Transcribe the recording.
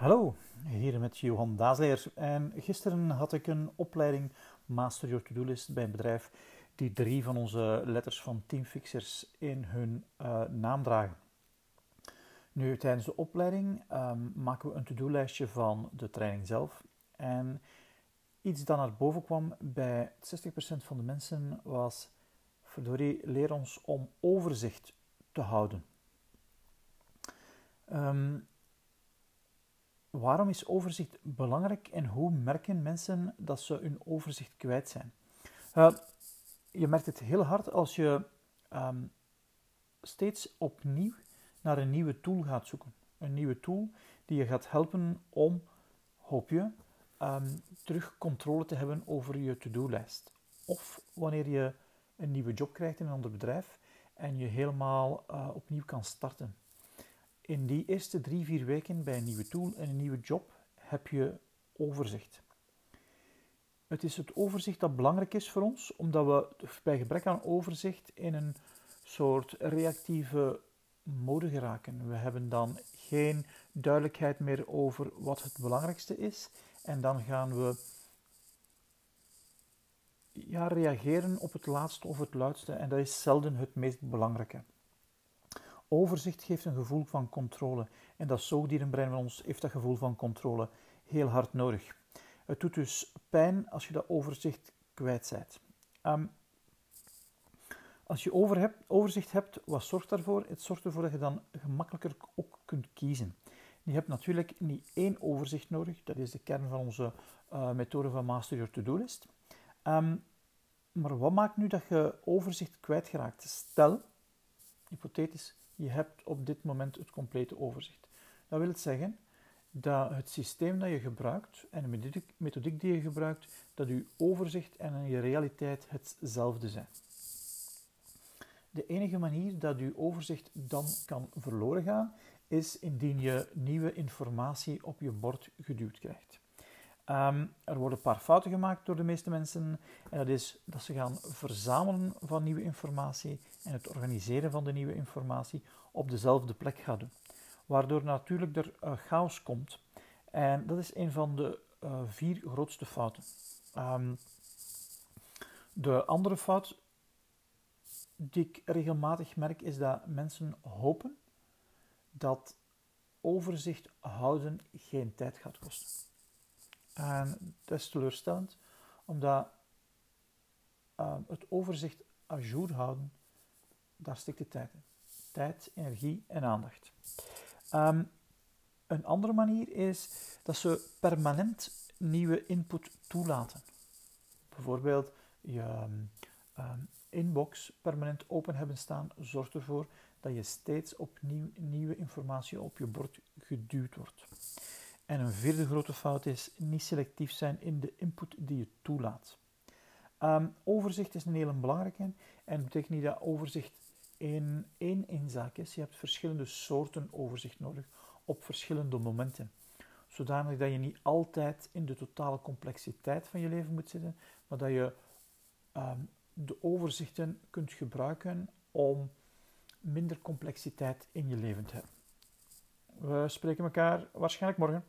Hallo, hier met Johan Daasleer. En gisteren had ik een opleiding Master Your To-Do List bij een bedrijf die drie van onze letters van Teamfixers in hun uh, naam dragen. Nu, tijdens de opleiding um, maken we een to-do-lijstje van de training zelf. En iets dat naar boven kwam bij 60% van de mensen was: verdorie, leer ons om overzicht te houden. Um, Waarom is overzicht belangrijk en hoe merken mensen dat ze hun overzicht kwijt zijn? Uh, je merkt het heel hard als je um, steeds opnieuw naar een nieuwe tool gaat zoeken. Een nieuwe tool die je gaat helpen om, hoop je, um, terug controle te hebben over je to-do-lijst. Of wanneer je een nieuwe job krijgt in een ander bedrijf en je helemaal uh, opnieuw kan starten. In die eerste drie, vier weken bij een nieuwe tool en een nieuwe job heb je overzicht. Het is het overzicht dat belangrijk is voor ons, omdat we bij gebrek aan overzicht in een soort reactieve mode geraken. We hebben dan geen duidelijkheid meer over wat het belangrijkste is en dan gaan we ja, reageren op het laatste of het luidste en dat is zelden het meest belangrijke. Overzicht geeft een gevoel van controle. En dat zoogdierenbrein van ons heeft dat gevoel van controle heel hard nodig. Het doet dus pijn als je dat overzicht kwijt bent. Um, als je over hebt, overzicht hebt, wat zorgt daarvoor? Het zorgt ervoor dat je dan gemakkelijker ook kunt kiezen. Je hebt natuurlijk niet één overzicht nodig, dat is de kern van onze uh, methode van Master Your To-Do List. Um, maar wat maakt nu dat je overzicht kwijtgeraakt? Stel, hypothetisch, je hebt op dit moment het complete overzicht. Dat wil zeggen dat het systeem dat je gebruikt en de methodiek die je gebruikt, dat je overzicht en je realiteit hetzelfde zijn. De enige manier dat je overzicht dan kan verloren gaan, is indien je nieuwe informatie op je bord geduwd krijgt. Um, er worden een paar fouten gemaakt door de meeste mensen. En dat is dat ze gaan verzamelen van nieuwe informatie en het organiseren van de nieuwe informatie op dezelfde plek gaan doen. Waardoor natuurlijk er uh, chaos komt. En dat is een van de uh, vier grootste fouten. Um, de andere fout die ik regelmatig merk is dat mensen hopen dat overzicht houden geen tijd gaat kosten. En dat is teleurstellend, omdat uh, het overzicht à jour houden, daar stikt de tijd in. Tijd, energie en aandacht. Um, een andere manier is dat ze permanent nieuwe input toelaten. Bijvoorbeeld je um, inbox permanent open hebben staan zorgt ervoor dat je steeds opnieuw nieuwe informatie op je bord geduwd wordt. En een vierde grote fout is niet selectief zijn in de input die je toelaat. Um, overzicht is een hele belangrijke en betekent niet dat overzicht in één inzaak is. Je hebt verschillende soorten overzicht nodig op verschillende momenten. Zodanig dat je niet altijd in de totale complexiteit van je leven moet zitten, maar dat je um, de overzichten kunt gebruiken om minder complexiteit in je leven te hebben. We spreken elkaar waarschijnlijk morgen.